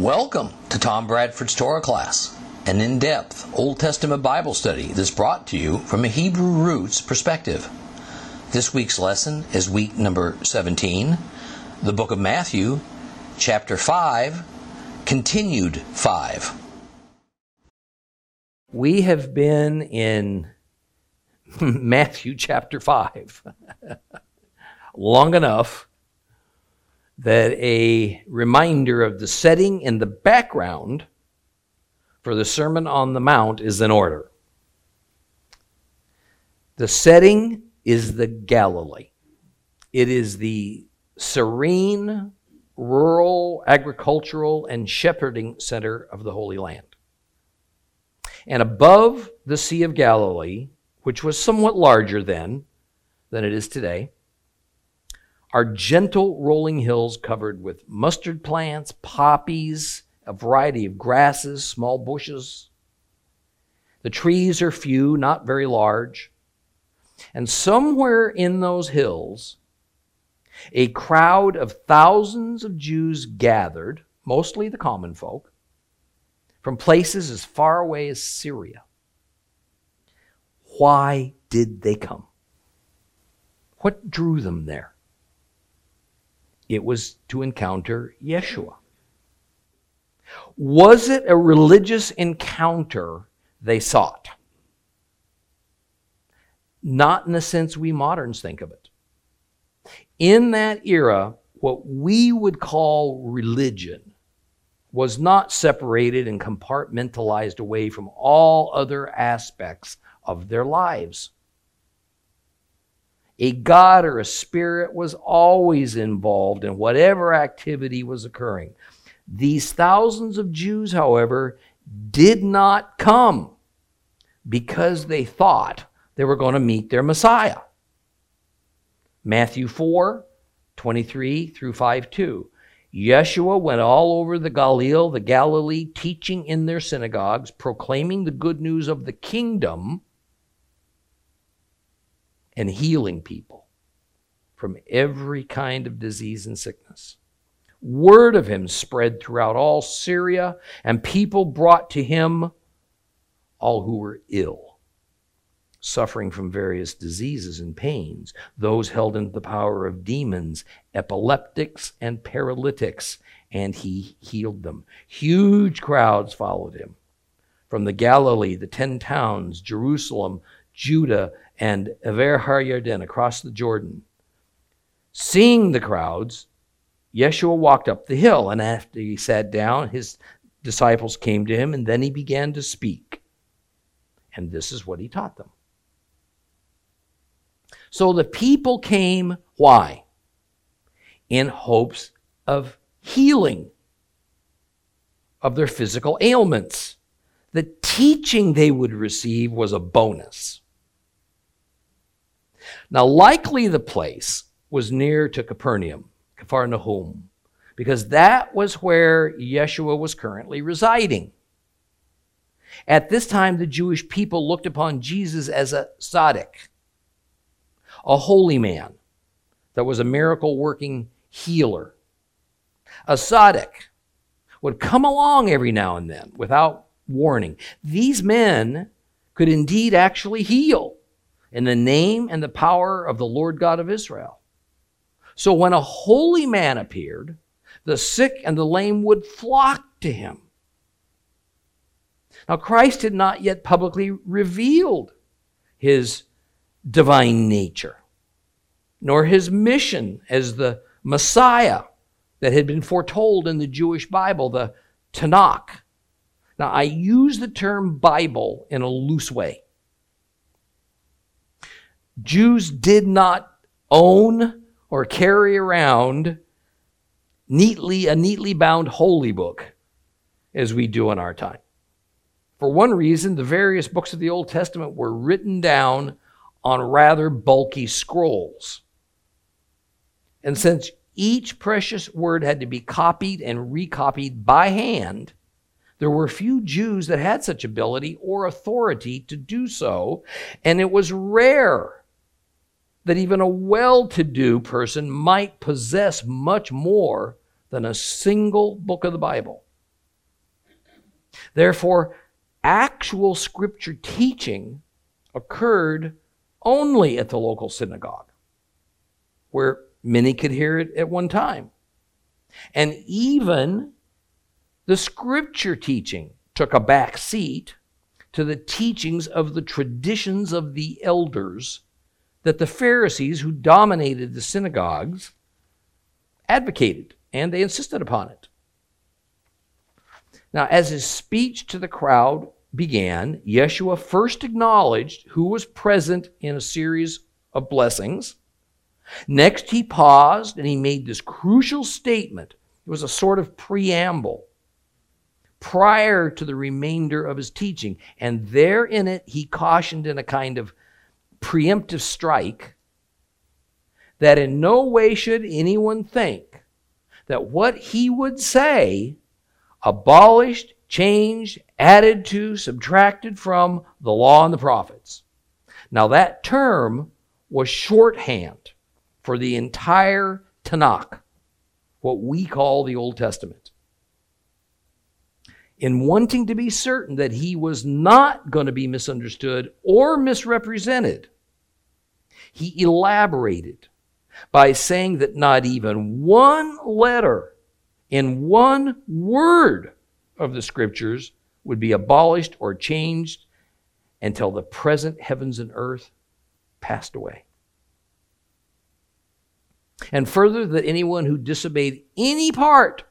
Welcome to Tom Bradford's Torah class, an in depth Old Testament Bible study that's brought to you from a Hebrew roots perspective. This week's lesson is week number 17, the book of Matthew, chapter 5, continued 5. We have been in Matthew chapter 5 long enough that a reminder of the setting and the background for the Sermon on the Mount is in order. The setting is the Galilee. It is the serene, rural, agricultural, and shepherding center of the Holy Land. And above the Sea of Galilee, which was somewhat larger then than it is today, are gentle rolling hills covered with mustard plants, poppies, a variety of grasses, small bushes. The trees are few, not very large. And somewhere in those hills, a crowd of thousands of Jews gathered, mostly the common folk, from places as far away as Syria. Why did they come? What drew them there? It was to encounter Yeshua. Was it a religious encounter they sought? Not in the sense we moderns think of it. In that era, what we would call religion was not separated and compartmentalized away from all other aspects of their lives. A God or a spirit was always involved in whatever activity was occurring. These thousands of Jews, however, did not come because they thought they were going to meet their Messiah. Matthew 4 23 through 5 2. Yeshua went all over the Galilee, the Galilee, teaching in their synagogues, proclaiming the good news of the kingdom and healing people from every kind of disease and sickness. Word of him spread throughout all Syria, and people brought to him all who were ill, suffering from various diseases and pains, those held in the power of demons, epileptics, and paralytics, and he healed them. Huge crowds followed him from the Galilee, the ten towns, Jerusalem, Judah, and Aver Har Yarden, across the Jordan. Seeing the crowds, Yeshua walked up the hill, and after he sat down, his disciples came to him, and then he began to speak. And this is what he taught them. So the people came, why? In hopes of healing of their physical ailments. The teaching they would receive was a bonus. Now, likely the place was near to Capernaum, Capharnaum, because that was where Yeshua was currently residing. At this time, the Jewish people looked upon Jesus as a tzaddik, a holy man that was a miracle working healer. A tzaddik would come along every now and then without warning. These men could indeed actually heal in the name and the power of the Lord God of Israel. So when a holy man appeared, the sick and the lame would flock to him. Now, Christ had not yet publicly revealed his divine nature, nor his mission as the Messiah that had been foretold in the Jewish Bible, the Tanakh. Now, I use the term Bible in a loose way. Jews did not own or carry around neatly a neatly bound holy book as we do in our time. For one reason, the various books of the Old Testament were written down on rather bulky scrolls. And since each precious word had to be copied and recopied by hand, there were few Jews that had such ability or authority to do so, and it was rare that even a well to do person might possess much more than a single book of the Bible. Therefore, actual scripture teaching occurred only at the local synagogue, where many could hear it at one time. And even the scripture teaching took a back seat to the teachings of the traditions of the elders that the Pharisees, who dominated the synagogues, advocated and they insisted upon it. Now, as his speech to the crowd began, Yeshua first acknowledged who was present in a series of blessings. Next, he paused and he made this crucial statement. It was a sort of preamble prior to the remainder of his teaching. And there in it, he cautioned in a kind of preemptive strike that in no way should anyone think that what he would say abolished, changed, added to, subtracted from the law and the prophets. Now, that term was shorthand for the entire Tanakh, what we call the Old Testament. In wanting to be certain that he was not going to be misunderstood or misrepresented, he elaborated by saying that not even one letter in one word of the scriptures would be abolished or changed until the present heavens and earth passed away. And further, that anyone who disobeyed any part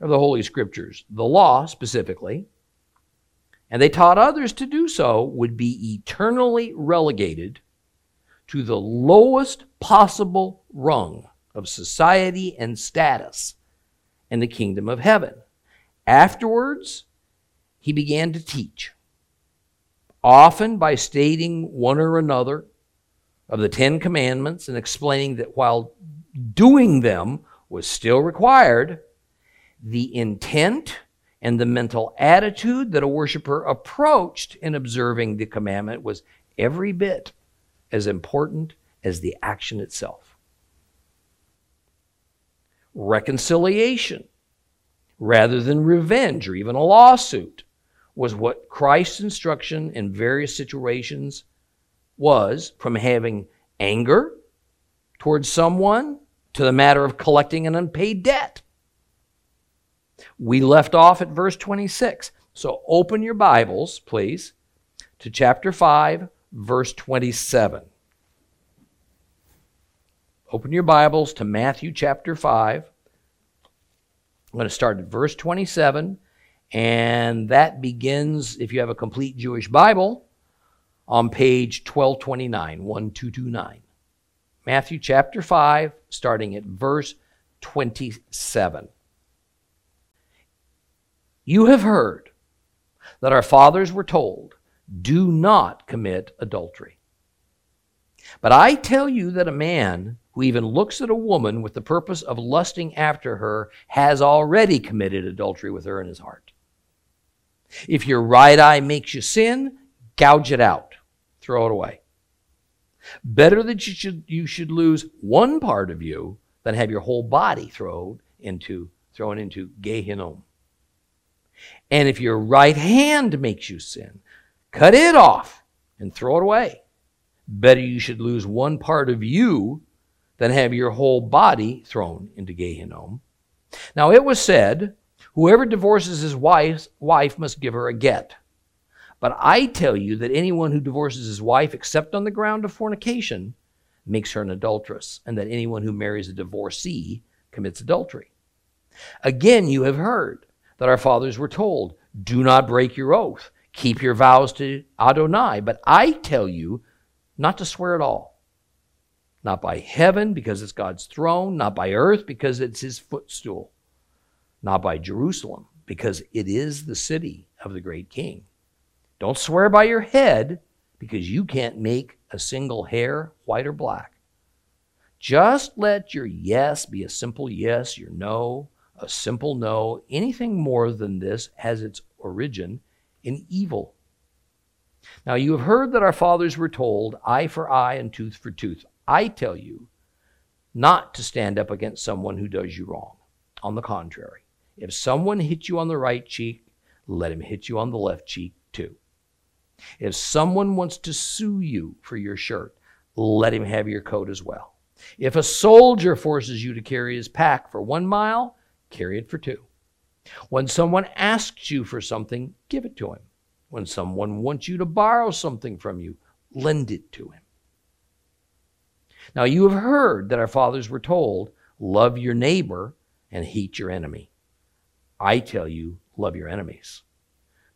of the Holy Scriptures, the law specifically, and they taught others to do so, would be eternally relegated to the lowest possible rung of society and status in the kingdom of heaven. Afterwards, he began to teach, often by stating one or another of the Ten Commandments and explaining that while doing them was still required, the intent and the mental attitude that a worshiper approached in observing the commandment was every bit as important as the action itself. Reconciliation, rather than revenge or even a lawsuit, was what Christ's instruction in various situations was from having anger towards someone to the matter of collecting an unpaid debt. We left off at verse 26. So open your Bibles, please, to chapter 5, verse 27. Open your Bibles to Matthew chapter 5. I'm going to start at verse 27, and that begins, if you have a complete Jewish Bible, on page 1229, 1229. Matthew chapter 5, starting at verse 27. You have heard that our fathers were told, Do not commit adultery. But I tell you that a man who even looks at a woman with the purpose of lusting after her has already committed adultery with her in his heart. If your right eye makes you sin, gouge it out, throw it away. Better that you should, you should lose one part of you than have your whole body thrown into, thrown into Gehinnom. And if your right hand makes you sin, cut it off and throw it away. Better you should lose one part of you than have your whole body thrown into Gehinnom. Now it was said, whoever divorces his wife, wife must give her a get. But I tell you that anyone who divorces his wife except on the ground of fornication makes her an adulteress, and that anyone who marries a divorcee commits adultery. Again, you have heard that our fathers were told, Do not break your oath, keep your vows to Adonai. But I tell you not to swear at all. Not by heaven, because it's God's throne, not by earth, because it's his footstool, not by Jerusalem, because it is the city of the great king. Don't swear by your head, because you can't make a single hair white or black. Just let your yes be a simple yes, your no a simple no. Anything more than this has its origin in evil. Now, you have heard that our fathers were told, eye for eye and tooth for tooth. I tell you not to stand up against someone who does you wrong. On the contrary, if someone hits you on the right cheek, let him hit you on the left cheek too. If someone wants to sue you for your shirt, let him have your coat as well. If a soldier forces you to carry his pack for one mile, carry it for two. When someone asks you for something, give it to him. When someone wants you to borrow something from you, lend it to him. Now, you have heard that our fathers were told, Love your neighbor and hate your enemy. I tell you, love your enemies.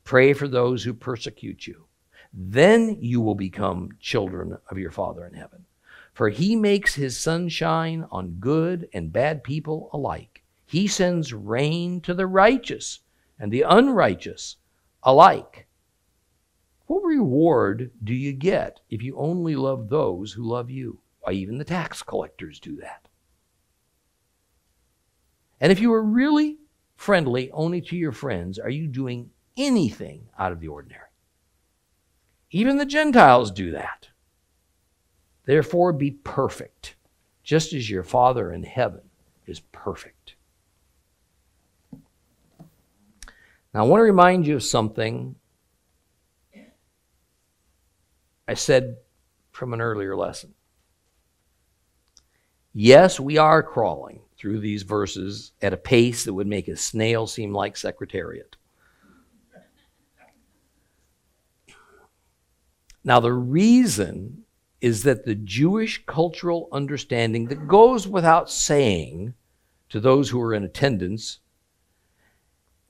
Pray for those who persecute you. Then you will become children of your Father in heaven. For he makes his sun shine on good and bad people alike. He sends rain to the righteous and the unrighteous alike. What reward do you get if you only love those who love you? Why, even the tax collectors do that. And if you are really friendly only to your friends, are you doing anything out of the ordinary? Even the Gentiles do that. Therefore, be perfect, just as your Father in heaven is perfect. Now, I want to remind you of something I said from an earlier lesson. Yes, we are crawling through these verses at a pace that would make a snail seem like Secretariat. Now, the reason is that the Jewish cultural understanding that goes without saying to those who are in attendance,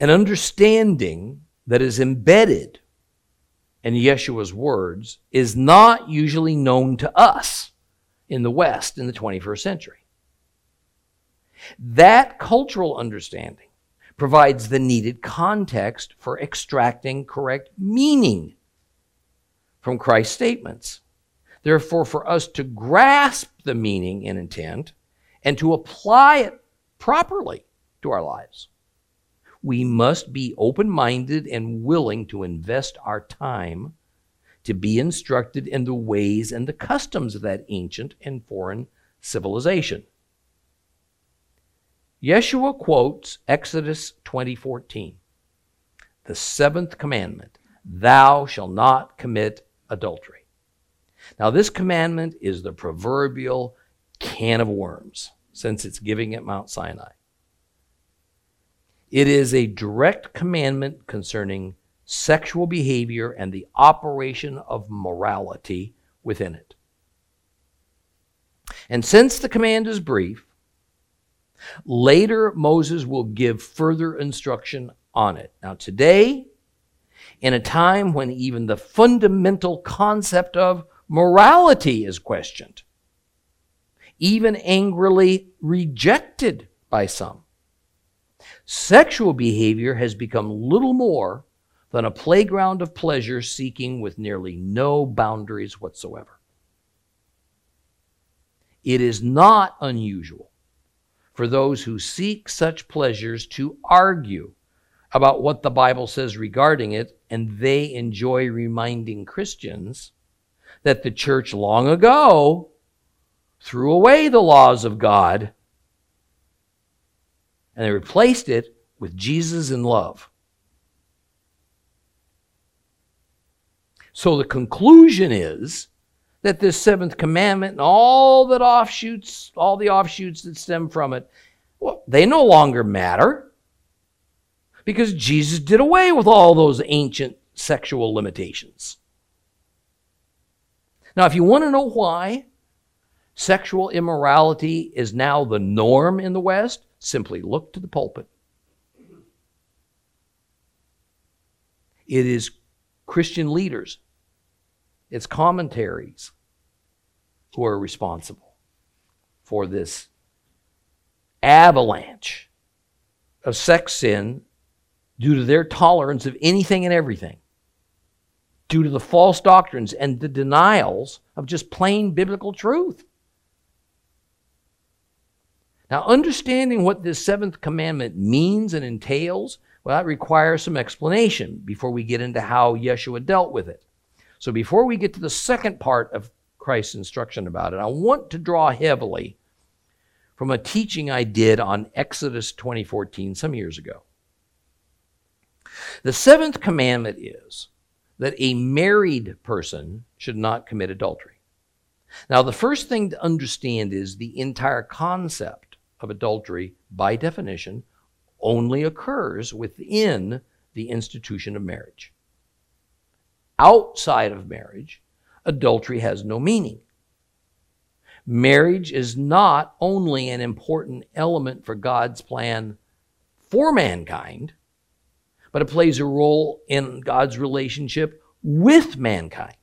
an understanding that is embedded in Yeshua's words, is not usually known to us in the West in the 21st century. That cultural understanding provides the needed context for extracting correct meaning from Christ's statements. Therefore, for us to grasp the meaning and intent and to apply it properly to our lives, we must be open minded and willing to invest our time to be instructed in the ways and the customs of that ancient and foreign civilization. Yeshua quotes Exodus 20:14, the seventh commandment, thou shalt not commit adultery. Now, this commandment is the proverbial can of worms since it's giving at Mount Sinai. It is a direct commandment concerning sexual behavior and the operation of morality within it. And since the command is brief, later Moses will give further instruction on it. Now, today, in a time when even the fundamental concept of morality is questioned, even angrily rejected by some. Sexual behavior has become little more than a playground of pleasure seeking with nearly no boundaries whatsoever. It is not unusual for those who seek such pleasures to argue about what the Bible says regarding it, and they enjoy reminding Christians that the church long ago threw away the laws of God and they replaced it with Jesus in love. So the conclusion is that this seventh commandment and all that offshoots, all the offshoots that stem from it, well, they no longer matter because Jesus did away with all those ancient sexual limitations. Now, if you want to know why sexual immorality is now the norm in the West, simply look to the pulpit. It is Christian leaders, it's commentaries who are responsible for this avalanche of sex sin due to their tolerance of anything and everything, due to the false doctrines and the denials of just plain biblical truth. Now, understanding what this seventh commandment means and entails, well, that requires some explanation before we get into how Yeshua dealt with it. So, before we get to the second part of Christ's instruction about it, I want to draw heavily from a teaching I did on Exodus 2014 some years ago. The seventh commandment is that a married person should not commit adultery. Now, the first thing to understand is the entire concept of adultery, by definition, only occurs within the institution of marriage. Outside of marriage, adultery has no meaning. Marriage is not only an important element for God's plan for mankind, but it plays a role in God's relationship with mankind.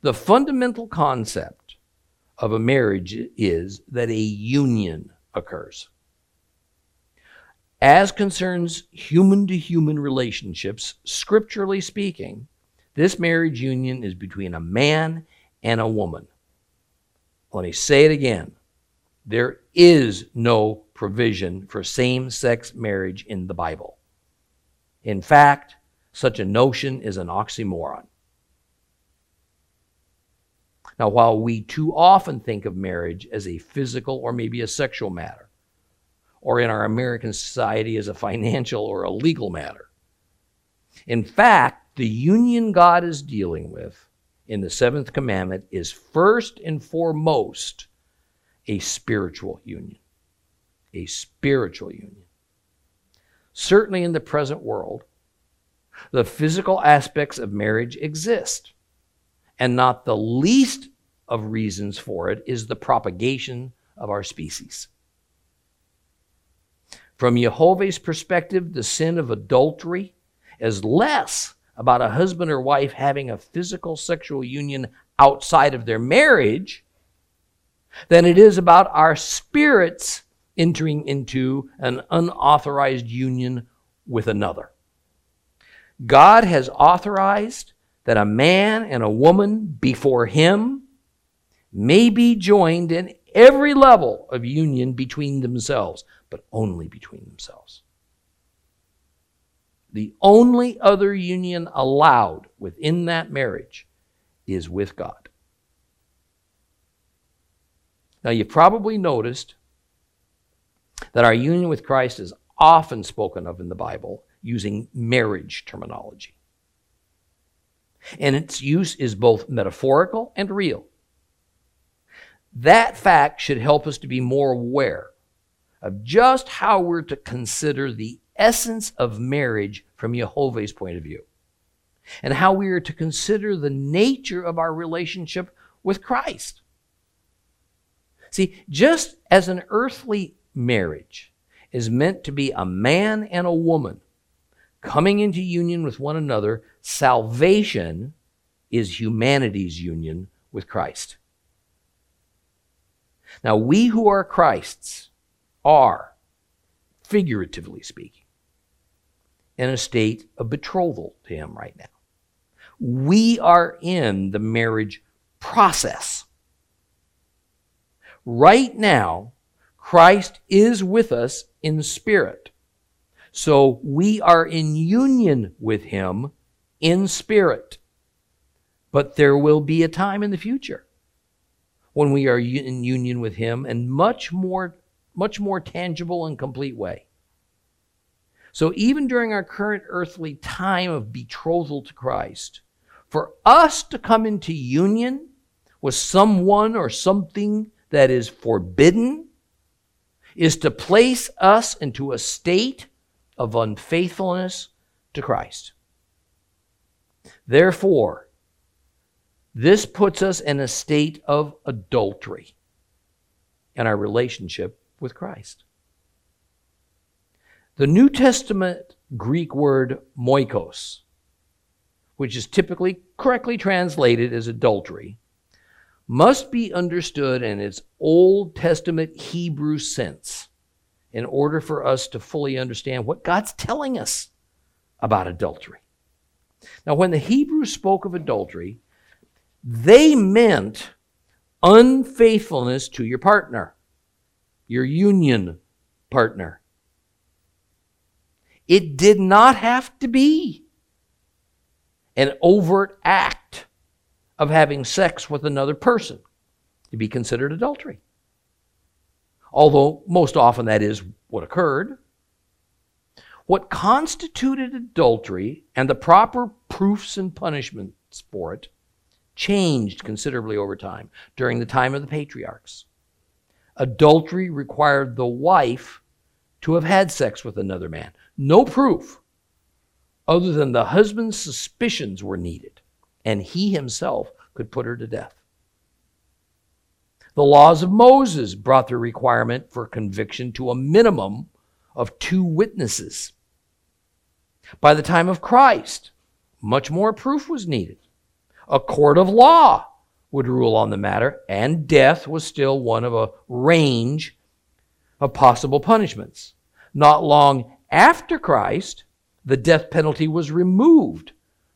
The fundamental concept of a marriage is that a union occurs. As concerns human to human relationships, scripturally speaking, this marriage union is between a man and a woman. Let me say it again. There is no provision for same sex marriage in the Bible. In fact, such a notion is an oxymoron. Now, while we too often think of marriage as a physical or maybe a sexual matter, or in our American society as a financial or a legal matter, in fact, the union God is dealing with in the seventh commandment is first and foremost a spiritual union a spiritual union. Certainly in the present world, the physical aspects of marriage exist, and not the least of reasons for it is the propagation of our species. From Jehovah's perspective, the sin of adultery is less about a husband or wife having a physical sexual union outside of their marriage than it is about our spirits entering into an unauthorized union with another. God has authorized that a man and a woman before him may be joined in every level of union between themselves, but only between themselves. The only other union allowed within that marriage is with God. Now, you've probably noticed that our union with Christ is often spoken of in the Bible using marriage terminology. And its use is both metaphorical and real. That fact should help us to be more aware of just how we're to consider the essence of marriage from Jehovah's point of view, and how we are to consider the nature of our relationship with Christ. See, just as an earthly marriage is meant to be a man and a woman coming into union with one another. Salvation is humanity's union with Christ. Now, we who are Christ's are, figuratively speaking, in a state of betrothal to Him right now. We are in the marriage process. Right now, Christ is with us in spirit. So we are in union with him in spirit. But there will be a time in the future when we are in union with him in much more much more tangible and complete way. So even during our current earthly time of betrothal to Christ, for us to come into union with someone or something that is forbidden is to place us into a state of unfaithfulness to Christ. Therefore, this puts us in a state of adultery in our relationship with Christ. The New Testament Greek word moikos, which is typically correctly translated as adultery, must be understood in its Old Testament Hebrew sense in order for us to fully understand what God's telling us about adultery. Now, when the Hebrews spoke of adultery, they meant unfaithfulness to your partner, your union partner. It did not have to be an overt act of having sex with another person to be considered adultery. Although most often that is what occurred. What constituted adultery and the proper proofs and punishments for it changed considerably over time during the time of the patriarchs. Adultery required the wife to have had sex with another man. No proof other than the husband's suspicions were needed, and he himself could put her to death. The laws of Moses brought the requirement for conviction to a minimum of two witnesses. By the time of Christ, much more proof was needed. A court of law would rule on the matter, and death was still one of a range of possible punishments. Not long after Christ, the death penalty was removed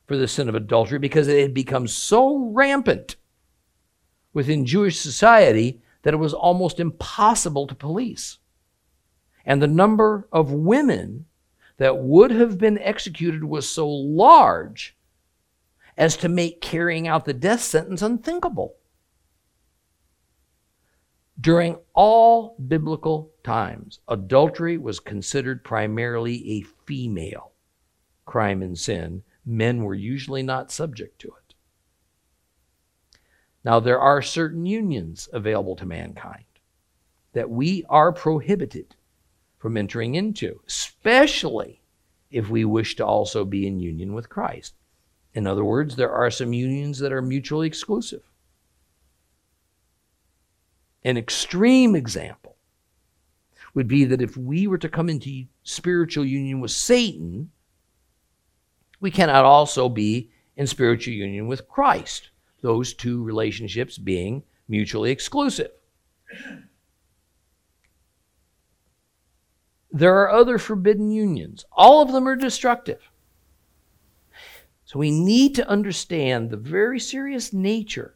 for the sin of adultery because it had become so rampant within Jewish society that it was almost impossible to police. And the number of women that would have been executed was so large as to make carrying out the death sentence unthinkable. During all biblical times, adultery was considered primarily a female crime and sin. Men were usually not subject to it. Now, there are certain unions available to mankind that we are prohibited from entering into, especially if we wish to also be in union with Christ. In other words, there are some unions that are mutually exclusive. An extreme example would be that if we were to come into spiritual union with Satan, we cannot also be in spiritual union with Christ, those two relationships being mutually exclusive. There are other forbidden unions. All of them are destructive. So we need to understand the very serious nature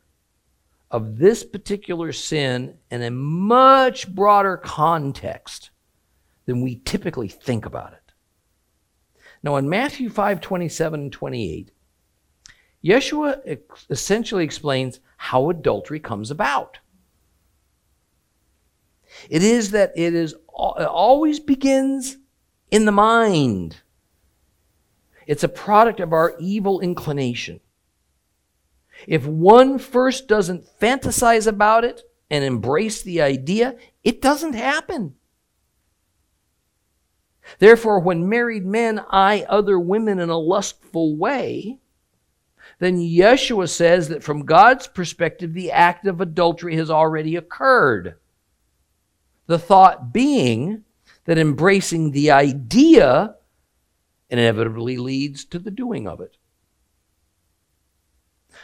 of this particular sin in a much broader context than we typically think about it. Now, in Matthew 5 27 and 28, Yeshua essentially explains how adultery comes about. It is that it is it always begins in the mind. It's a product of our evil inclination. If one first doesn't fantasize about it and embrace the idea, it doesn't happen. Therefore, when married men eye other women in a lustful way, then Yeshua says that from God's perspective, the act of adultery has already occurred. The thought being that embracing the idea inevitably leads to the doing of it.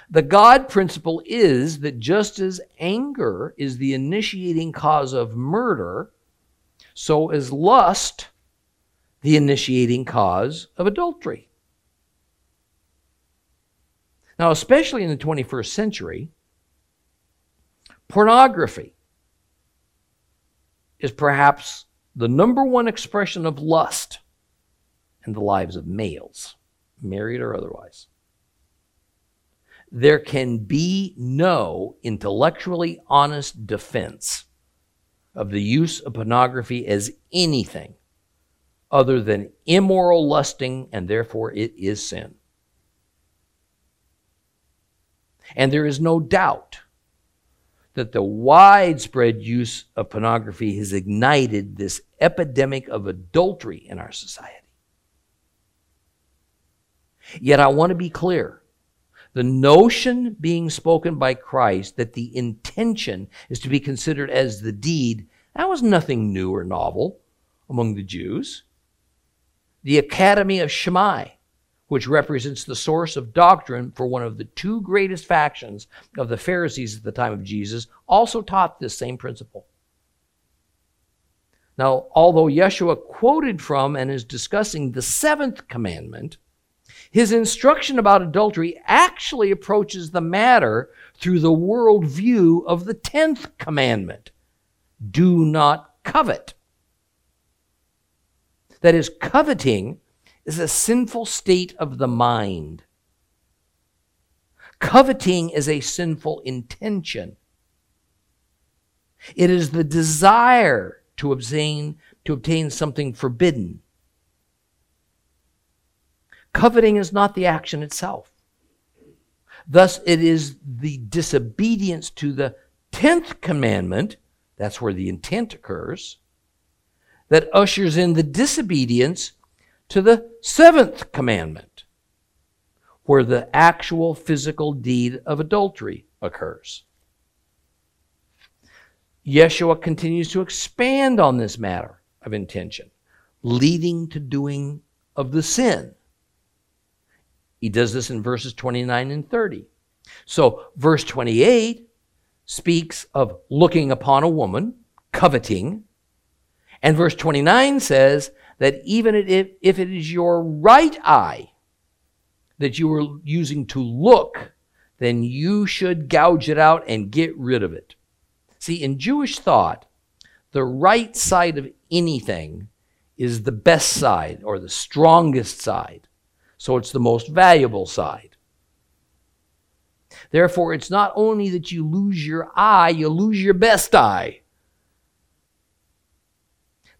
The God principle is that just as anger is the initiating cause of murder, so is lust the initiating cause of adultery. Now, especially in the 21st century, pornography is perhaps the number one expression of lust in the lives of males, married or otherwise. There can be no intellectually honest defense of the use of pornography as anything other than immoral lusting, and therefore it is sin. And there is no doubt that the widespread use of pornography has ignited this epidemic of adultery in our society. Yet I want to be clear. The notion being spoken by Christ that the intention is to be considered as the deed, that was nothing new or novel among the Jews. The Academy of Shammai, which represents the source of doctrine for one of the two greatest factions of the Pharisees at the time of Jesus, also taught this same principle. Now, although Yeshua quoted from and is discussing the seventh commandment, his instruction about adultery actually approaches the matter through the worldview of the 10th commandment do not covet. That is, coveting is a sinful state of the mind. Coveting is a sinful intention. It is the desire to obtain, to obtain something forbidden Coveting is not the action itself. Thus, it is the disobedience to the 10th commandment, that's where the intent occurs, that ushers in the disobedience to the seventh commandment, where the actual physical deed of adultery occurs. Yeshua continues to expand on this matter of intention, leading to doing of the sin. He does this in verses 29 and 30. So, verse 28 speaks of looking upon a woman, coveting. And verse 29 says that even if, if it is your right eye that you are using to look, then you should gouge it out and get rid of it. See, in Jewish thought, the right side of anything is the best side or the strongest side. So it's the most valuable side. Therefore, it's not only that you lose your eye, you lose your best eye.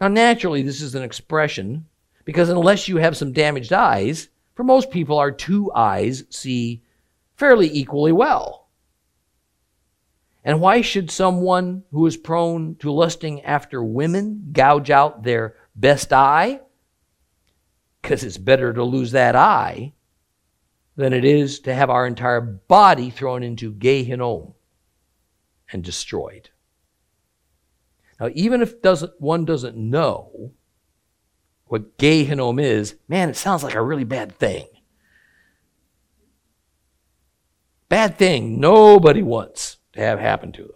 Now, naturally, this is an expression because unless you have some damaged eyes, for most people, our two eyes see fairly equally well. And why should someone who is prone to lusting after women gouge out their best eye? Because it's better to lose that eye than it is to have our entire body thrown into Gehinnom and destroyed. Now, even if doesn't, one doesn't know what Gehinnom is, man, it sounds like a really bad thing. Bad thing nobody wants to have happen to them.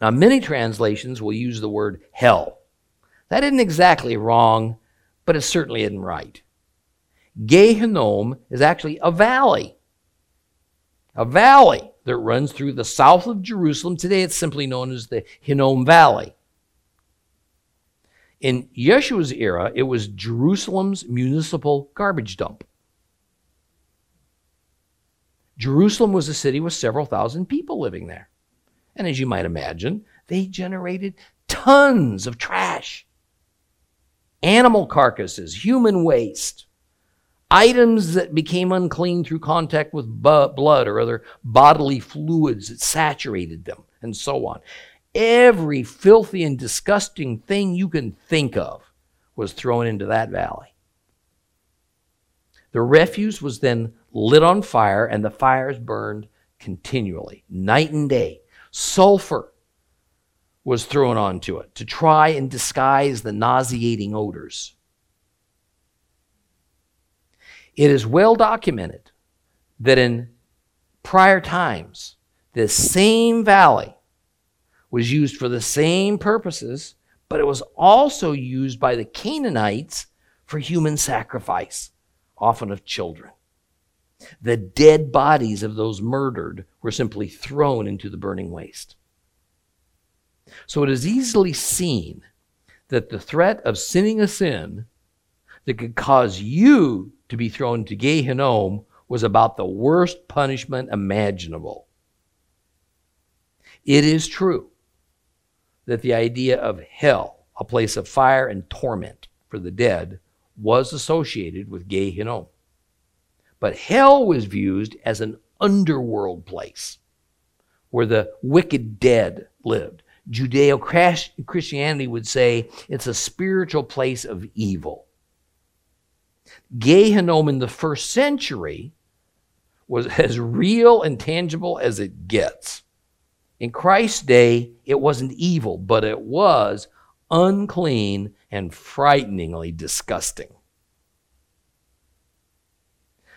Now, many translations will use the word hell. That isn't exactly wrong, but it certainly isn't right. Gehinnom is actually a valley. A valley that runs through the south of Jerusalem. Today it's simply known as the Hinnom Valley. In Yeshua's era, it was Jerusalem's municipal garbage dump. Jerusalem was a city with several thousand people living there. And as you might imagine, they generated tons of trash animal carcasses, human waste, items that became unclean through contact with blood or other bodily fluids that saturated them, and so on. Every filthy and disgusting thing you can think of was thrown into that valley. The refuse was then lit on fire, and the fires burned continually, night and day. Sulfur was thrown onto it to try and disguise the nauseating odors. It is well documented that in prior times, this same valley was used for the same purposes, but it was also used by the Canaanites for human sacrifice, often of children. The dead bodies of those murdered were simply thrown into the burning waste. So it is easily seen that the threat of sinning a sin that could cause you to be thrown to Gehinnom was about the worst punishment imaginable. It is true that the idea of hell, a place of fire and torment for the dead, was associated with Gehinnom. But hell was viewed as an underworld place where the wicked dead lived. Judeo Christianity would say it's a spiritual place of evil. Gehinnom in the first century was as real and tangible as it gets. In Christ's day, it wasn't evil, but it was unclean and frighteningly disgusting.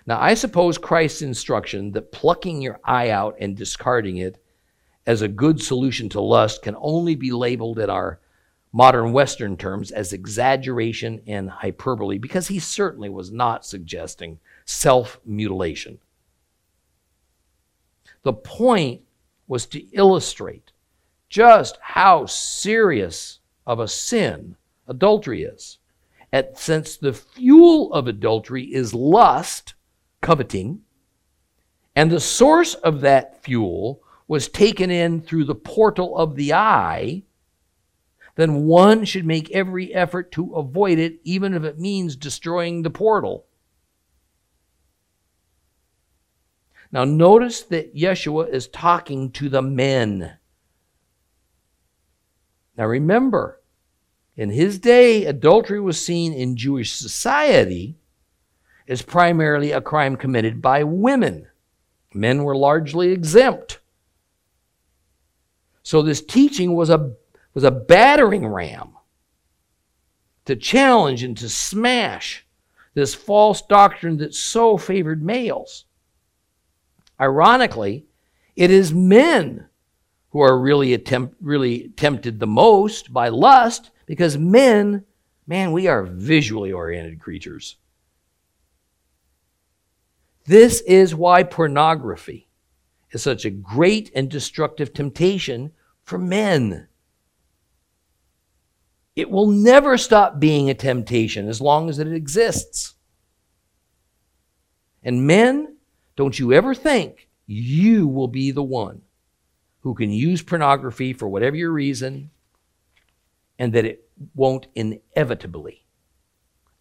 Now, I suppose Christ's instruction that plucking your eye out and discarding it as a good solution to lust can only be labeled in our modern Western terms as exaggeration and hyperbole because he certainly was not suggesting self mutilation. The point was to illustrate just how serious of a sin adultery is. And since the fuel of adultery is lust, coveting, and the source of that fuel was taken in through the portal of the eye, then one should make every effort to avoid it, even if it means destroying the portal. Now, notice that Yeshua is talking to the men. Now, remember, in his day, adultery was seen in Jewish society as primarily a crime committed by women. Men were largely exempt. So, this teaching was a was a battering ram to challenge and to smash this false doctrine that so favored males. Ironically, it is men who are really attempt, really tempted the most by lust because men, man, we are visually oriented creatures. This is why pornography is such a great and destructive temptation for men. It will never stop being a temptation as long as it exists. And men, don't you ever think you will be the one who can use pornography for whatever your reason and that it won't inevitably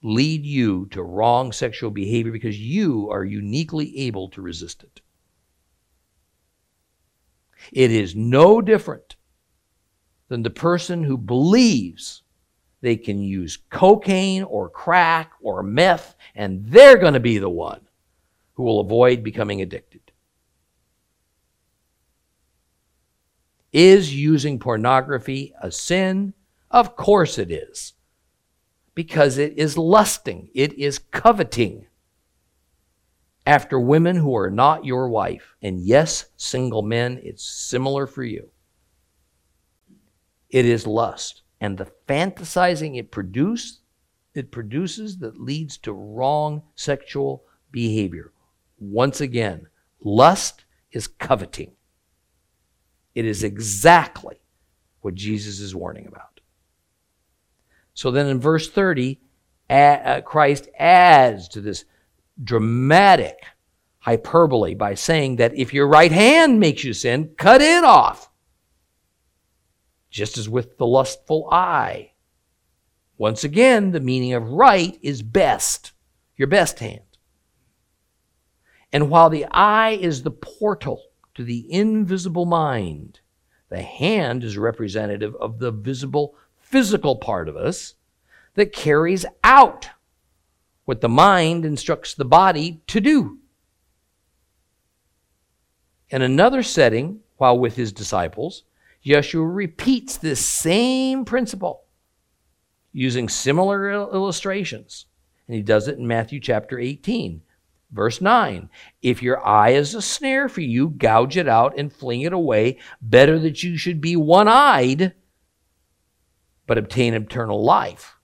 lead you to wrong sexual behavior because you are uniquely able to resist it. It is no different than the person who believes they can use cocaine or crack or meth, and they're going to be the one who will avoid becoming addicted. Is using pornography a sin? Of course it is. Because it is lusting, it is coveting after women who are not your wife. And yes, single men, it's similar for you it is lust. And the fantasizing it produce, it produces that leads to wrong sexual behavior. Once again, lust is coveting. It is exactly what Jesus is warning about. So then in verse 30, uh, Christ adds to this dramatic hyperbole by saying that if your right hand makes you sin, cut it off just as with the lustful eye. Once again, the meaning of right is best, your best hand. And while the eye is the portal to the invisible mind, the hand is representative of the visible physical part of us that carries out what the mind instructs the body to do. In another setting, while with his disciples, Yeshua repeats this same principle using similar illustrations. And he does it in Matthew chapter 18, verse 9. If your eye is a snare for you, gouge it out and fling it away. Better that you should be one eyed, but obtain eternal life,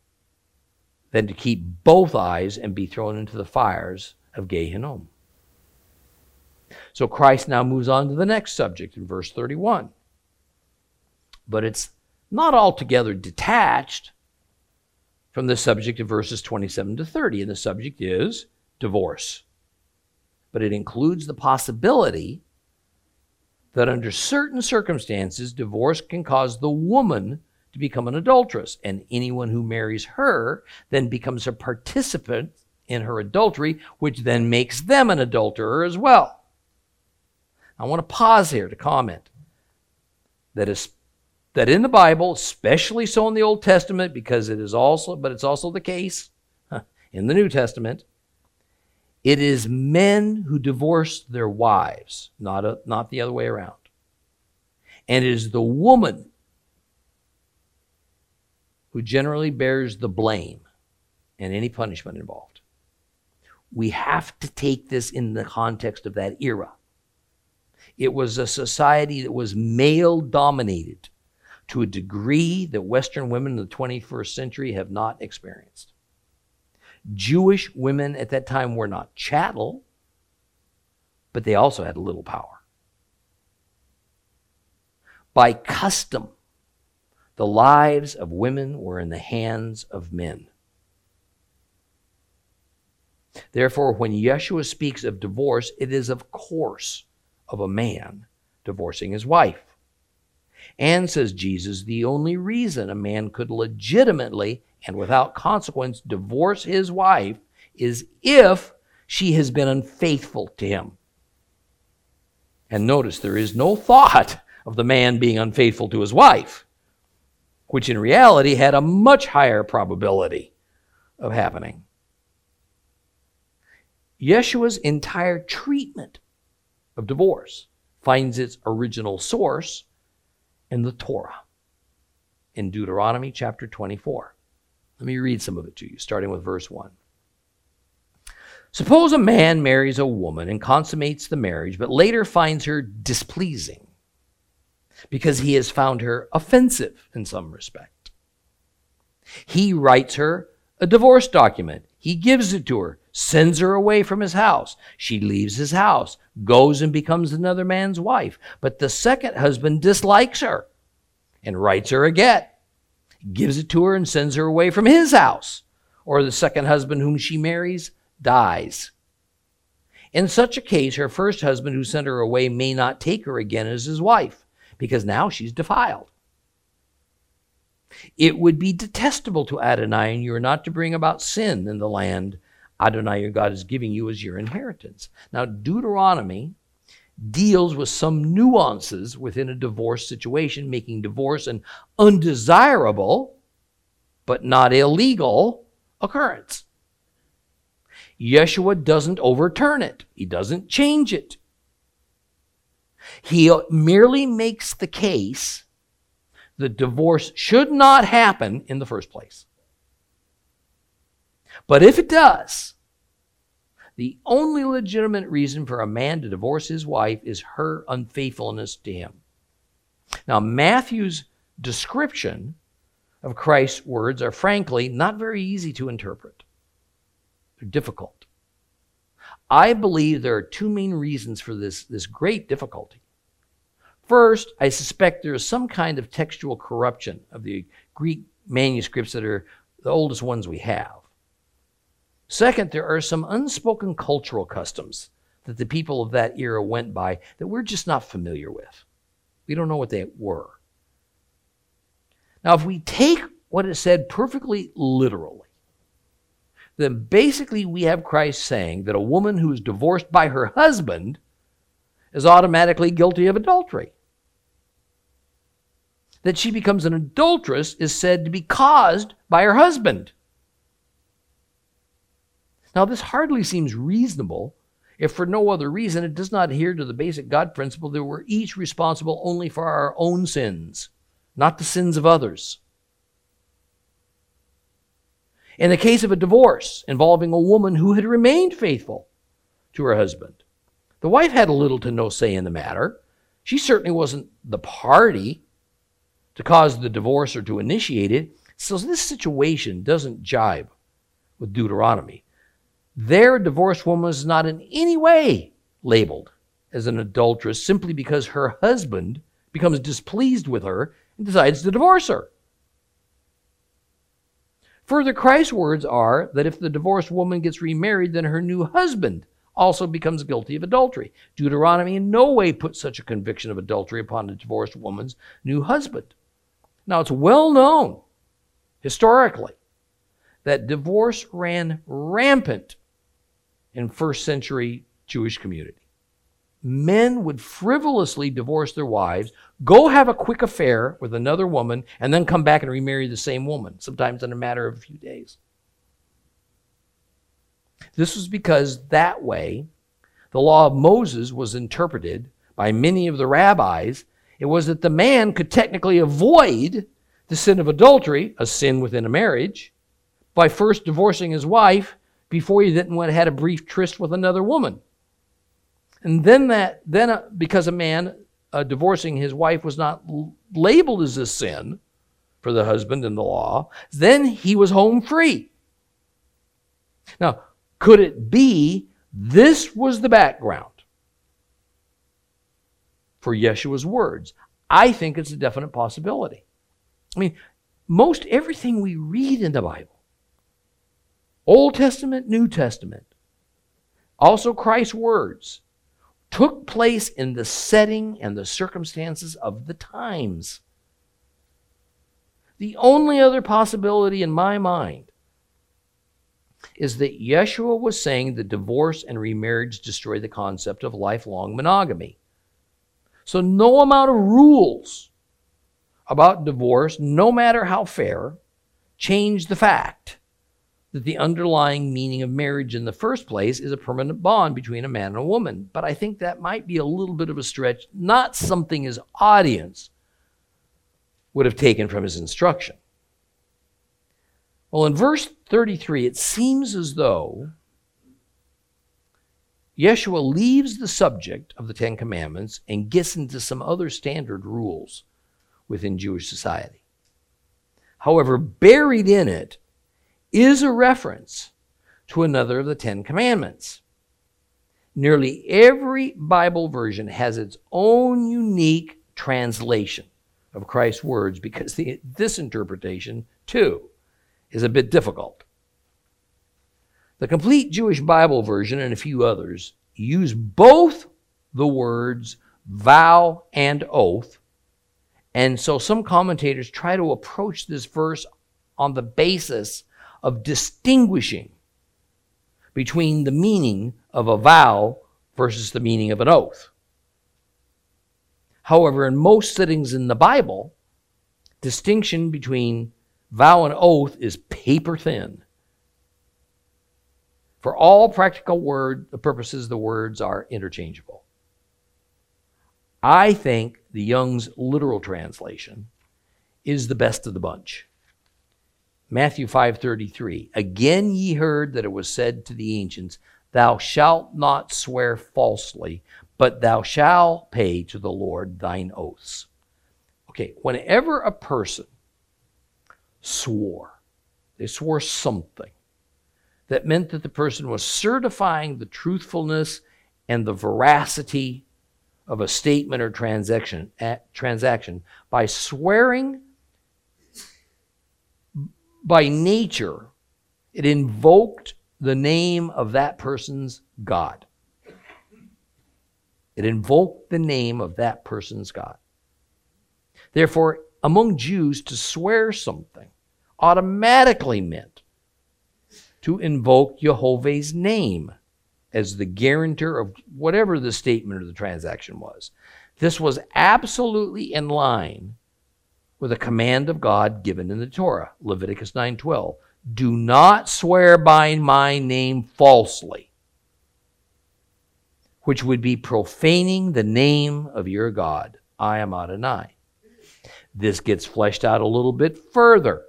than to keep both eyes and be thrown into the fires of Gehinnom. So Christ now moves on to the next subject in verse 31 but it's not altogether detached from the subject of verses 27 to 30. And the subject is divorce. But it includes the possibility that under certain circumstances, divorce can cause the woman to become an adulteress. And anyone who marries her then becomes a participant in her adultery, which then makes them an adulterer as well. I want to pause here to comment that that in the Bible, especially so in the Old Testament, because it is also, but it's also the case in the New Testament, it is men who divorce their wives, not, a, not the other way around. And it is the woman who generally bears the blame and any punishment involved. We have to take this in the context of that era. It was a society that was male dominated to a degree that Western women in the 21st century have not experienced. Jewish women at that time were not chattel, but they also had a little power. By custom, the lives of women were in the hands of men. Therefore, when Yeshua speaks of divorce, it is of course of a man divorcing his wife. And, says Jesus, the only reason a man could legitimately and without consequence divorce his wife is if she has been unfaithful to him. And notice there is no thought of the man being unfaithful to his wife, which in reality had a much higher probability of happening. Yeshua's entire treatment of divorce finds its original source in the Torah, in Deuteronomy chapter 24. Let me read some of it to you, starting with verse 1. Suppose a man marries a woman and consummates the marriage, but later finds her displeasing because he has found her offensive in some respect. He writes her a divorce document. He gives it to her, sends her away from his house. She leaves his house, goes and becomes another man's wife. But the second husband dislikes her and writes her a get, gives it to her and sends her away from his house. Or the second husband whom she marries dies. In such a case, her first husband who sent her away may not take her again as his wife because now she's defiled. It would be detestable to Adonai, and you are not to bring about sin in the land Adonai your God is giving you as your inheritance. Now, Deuteronomy deals with some nuances within a divorce situation, making divorce an undesirable but not illegal occurrence. Yeshua doesn't overturn it, he doesn't change it. He merely makes the case that divorce should not happen in the first place. But if it does, the only legitimate reason for a man to divorce his wife is her unfaithfulness to him. Now, Matthew's description of Christ's words are frankly not very easy to interpret. They're difficult. I believe there are two main reasons for this, this great difficulty. First, I suspect there is some kind of textual corruption of the Greek manuscripts that are the oldest ones we have. Second, there are some unspoken cultural customs that the people of that era went by that we're just not familiar with. We don't know what they were. Now, if we take what is said perfectly literally, then basically we have Christ saying that a woman who is divorced by her husband is automatically guilty of adultery. That she becomes an adulteress is said to be caused by her husband. Now, this hardly seems reasonable if for no other reason it does not adhere to the basic God principle that we're each responsible only for our own sins, not the sins of others. In the case of a divorce involving a woman who had remained faithful to her husband, the wife had little to no say in the matter. She certainly wasn't the party to cause the divorce or to initiate it. So this situation doesn't jibe with Deuteronomy. Their divorced woman is not in any way labeled as an adulteress simply because her husband becomes displeased with her and decides to divorce her. Further, Christ's words are that if the divorced woman gets remarried, then her new husband also becomes guilty of adultery. Deuteronomy in no way puts such a conviction of adultery upon a divorced woman's new husband. Now, it's well known historically that divorce ran rampant in first century Jewish community. Men would frivolously divorce their wives, go have a quick affair with another woman, and then come back and remarry the same woman, sometimes in a matter of a few days. This was because that way the law of Moses was interpreted by many of the rabbis it was that the man could technically avoid the sin of adultery, a sin within a marriage, by first divorcing his wife before he then went had a brief tryst with another woman. And then that then uh, because a man uh, divorcing his wife was not l- labeled as a sin for the husband in the law, then he was home free. Now, could it be this was the background for Yeshua's words. I think it's a definite possibility. I mean, most everything we read in the Bible, Old Testament, New Testament, also Christ's words, took place in the setting and the circumstances of the times. The only other possibility in my mind is that Yeshua was saying that divorce and remarriage destroy the concept of lifelong monogamy. So, no amount of rules about divorce, no matter how fair, change the fact that the underlying meaning of marriage in the first place is a permanent bond between a man and a woman. But I think that might be a little bit of a stretch, not something his audience would have taken from his instruction. Well, in verse 33, it seems as though Yeshua leaves the subject of the Ten Commandments and gets into some other standard rules within Jewish society. However, buried in it is a reference to another of the Ten Commandments. Nearly every Bible version has its own unique translation of Christ's words because the, this interpretation, too, is a bit difficult. The complete Jewish Bible version and a few others use both the words vow and oath. And so some commentators try to approach this verse on the basis of distinguishing between the meaning of a vow versus the meaning of an oath. However, in most settings in the Bible, distinction between vow and oath is paper thin. For all practical word purposes, the words are interchangeable. I think the Young's literal translation is the best of the bunch. Matthew 5:33 Again ye heard that it was said to the ancients thou shalt not swear falsely but thou shalt pay to the Lord thine oaths. Okay, whenever a person swore, they swore something that meant that the person was certifying the truthfulness and the veracity of a statement or transaction, transaction by swearing by nature, it invoked the name of that person's God. It invoked the name of that person's God. Therefore, among Jews, to swear something automatically meant to invoke Jehovah's name as the guarantor of whatever the statement or the transaction was. This was absolutely in line with a command of God given in the Torah, Leviticus 9:12. Do not swear by my name falsely, which would be profaning the name of your God. I am Adonai. This gets fleshed out a little bit further,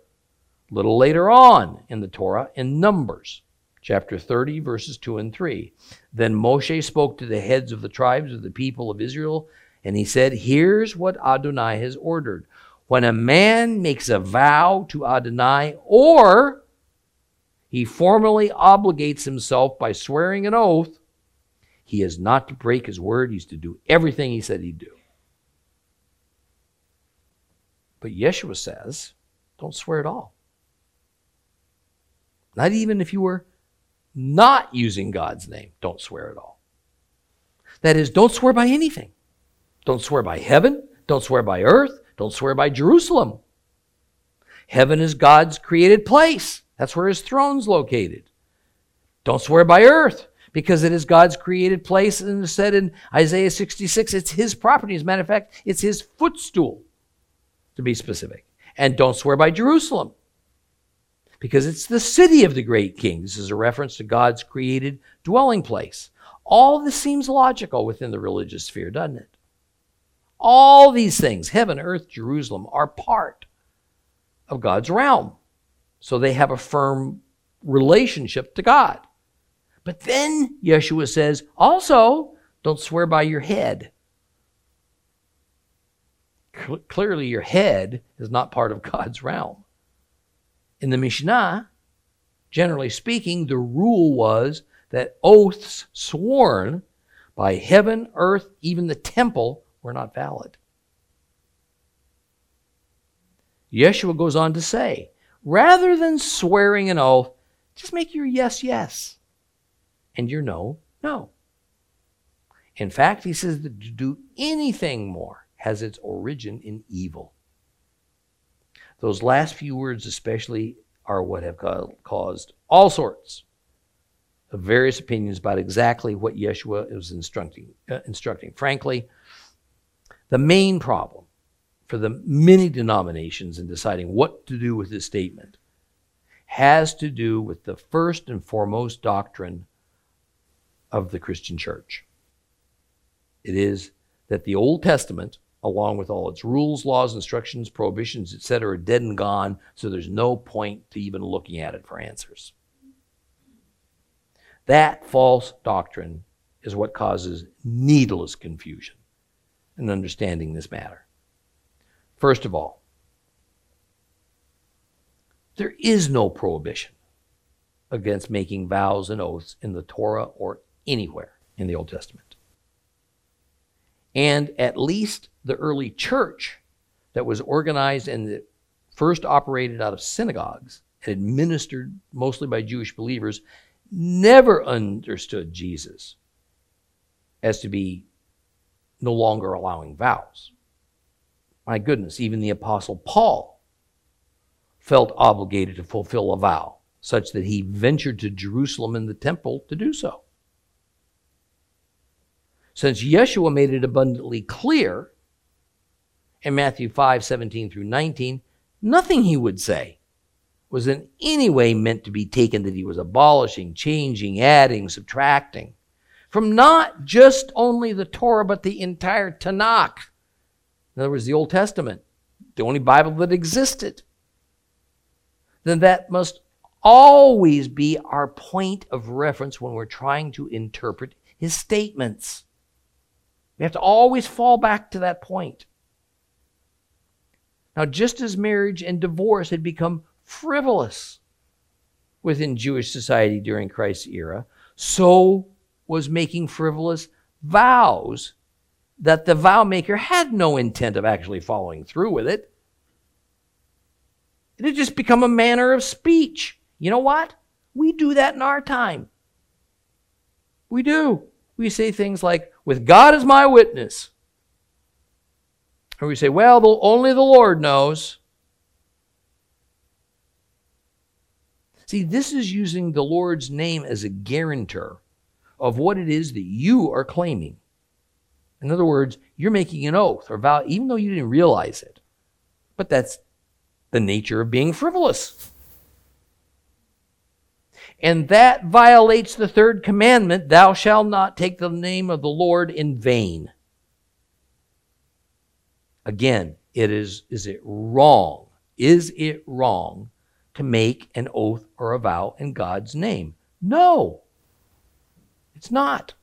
a little later on in the Torah, in Numbers, chapter 30, verses 2 and 3. Then Moshe spoke to the heads of the tribes of the people of Israel, and he said, Here's what Adonai has ordered when a man makes a vow to Adonai or he formally obligates himself by swearing an oath, he is not to break his word. He's to do everything he said he'd do. But Yeshua says, don't swear at all. Not even if you were not using God's name, don't swear at all. That is, don't swear by anything. Don't swear by heaven. Don't swear by earth. Don't swear by Jerusalem. Heaven is God's created place. That's where his throne's located. Don't swear by earth because it is God's created place. And it said in Isaiah 66, it's his property. As a matter of fact, it's his footstool, to be specific. And don't swear by Jerusalem because it's the city of the great king. This is a reference to God's created dwelling place. All this seems logical within the religious sphere, doesn't it? All these things, heaven, earth, Jerusalem, are part of God's realm. So they have a firm relationship to God. But then Yeshua says, also, don't swear by your head. clearly, your head is not part of God's realm. In the Mishnah, generally speaking, the rule was that oaths sworn by heaven, earth, even the temple were not valid. Yeshua goes on to say, rather than swearing an oath, just make your yes, yes, and your no, no. In fact, he says that to do anything more has its origin in evil. Those last few words, especially, are what have caused all sorts of various opinions about exactly what Yeshua was instructing. Uh, instructing. Frankly, the main problem for the many denominations in deciding what to do with this statement has to do with the first and foremost doctrine of the Christian church. It is that the Old Testament, along with all its rules, laws, instructions, prohibitions, etc., are dead and gone, so there's no point to even looking at it for answers. That false doctrine is what causes needless confusion in understanding this matter. First of all, there is no prohibition against making vows and oaths in the Torah or anywhere in the Old Testament. And at least the early church that was organized and that first operated out of synagogues and administered mostly by Jewish believers never understood Jesus as to be no longer allowing vows. My goodness, even the Apostle Paul felt obligated to fulfill a vow, such that he ventured to Jerusalem and the temple to do so. Since Yeshua made it abundantly clear in Matthew 5 17 through 19, nothing he would say was in any way meant to be taken that he was abolishing, changing, adding, subtracting from not just only the Torah, but the entire Tanakh. In other words, the Old Testament, the only Bible that existed. Then that must always be our point of reference when we're trying to interpret his statements. We have to always fall back to that point. Now, just as marriage and divorce had become frivolous within Jewish society during Christ's era, so was making frivolous vows that the vow maker had no intent of actually following through with it. It had just become a manner of speech. You know what? We do that in our time. We do. We say things like, with God as my witness. Or we say, well, the, only the Lord knows. See, this is using the Lord's name as a guarantor of what it is that you are claiming. In other words, you're making an oath or vow, even though you didn't realize it. But that's the nature of being frivolous. And that violates the third commandment thou shalt not take the name of the Lord in vain. Again, it is, is it wrong? Is it wrong to make an oath or a vow in God's name. No, it's not.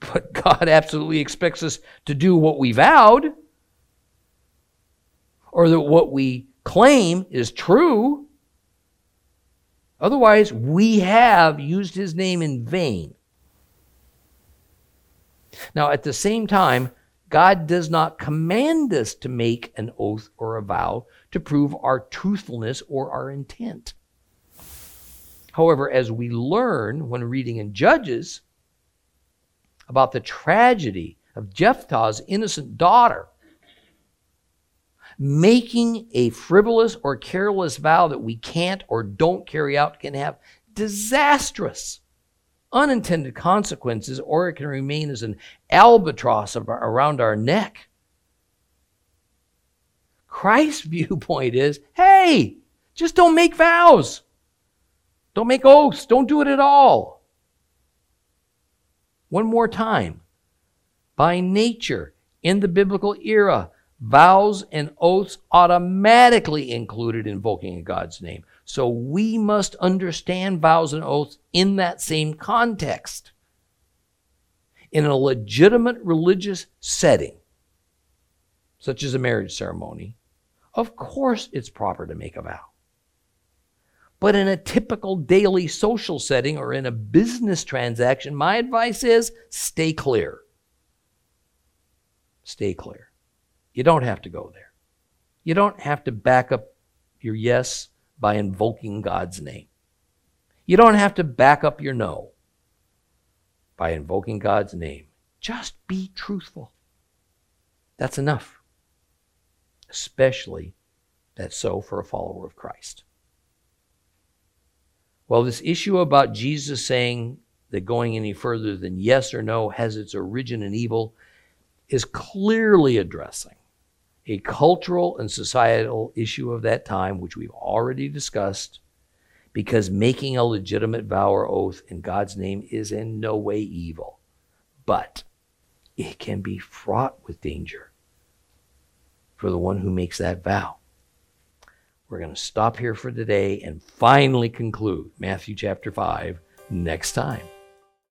But God absolutely expects us to do what we vowed or that what we claim is true. Otherwise, we have used his name in vain. Now, at the same time, God does not command us to make an oath or a vow to prove our truthfulness or our intent. However, as we learn when reading in Judges about the tragedy of Jephthah's innocent daughter, making a frivolous or careless vow that we can't or don't carry out can have disastrous unintended consequences, or it can remain as an albatross around our neck. Christ's viewpoint is hey, just don't make vows. Don't make oaths. Don't do it at all. One more time. By nature, in the biblical era, vows and oaths automatically included invoking God's name. So we must understand vows and oaths in that same context. In a legitimate religious setting, such as a marriage ceremony, of course it's proper to make a vow. But in a typical daily social setting or in a business transaction, my advice is stay clear. Stay clear. You don't have to go there. You don't have to back up your yes by invoking God's name. You don't have to back up your no by invoking God's name Just be truthful. That's enough. Especially that's so for a follower of Christ. Well, this issue about Jesus saying that going any further than yes or no has its origin in evil is clearly addressing a cultural and societal issue of that time, which we've already discussed, because making a legitimate vow or oath in God's name is in no way evil. But it can be fraught with danger for the one who makes that vow. We're going to stop here for today and finally conclude Matthew chapter 5 next time.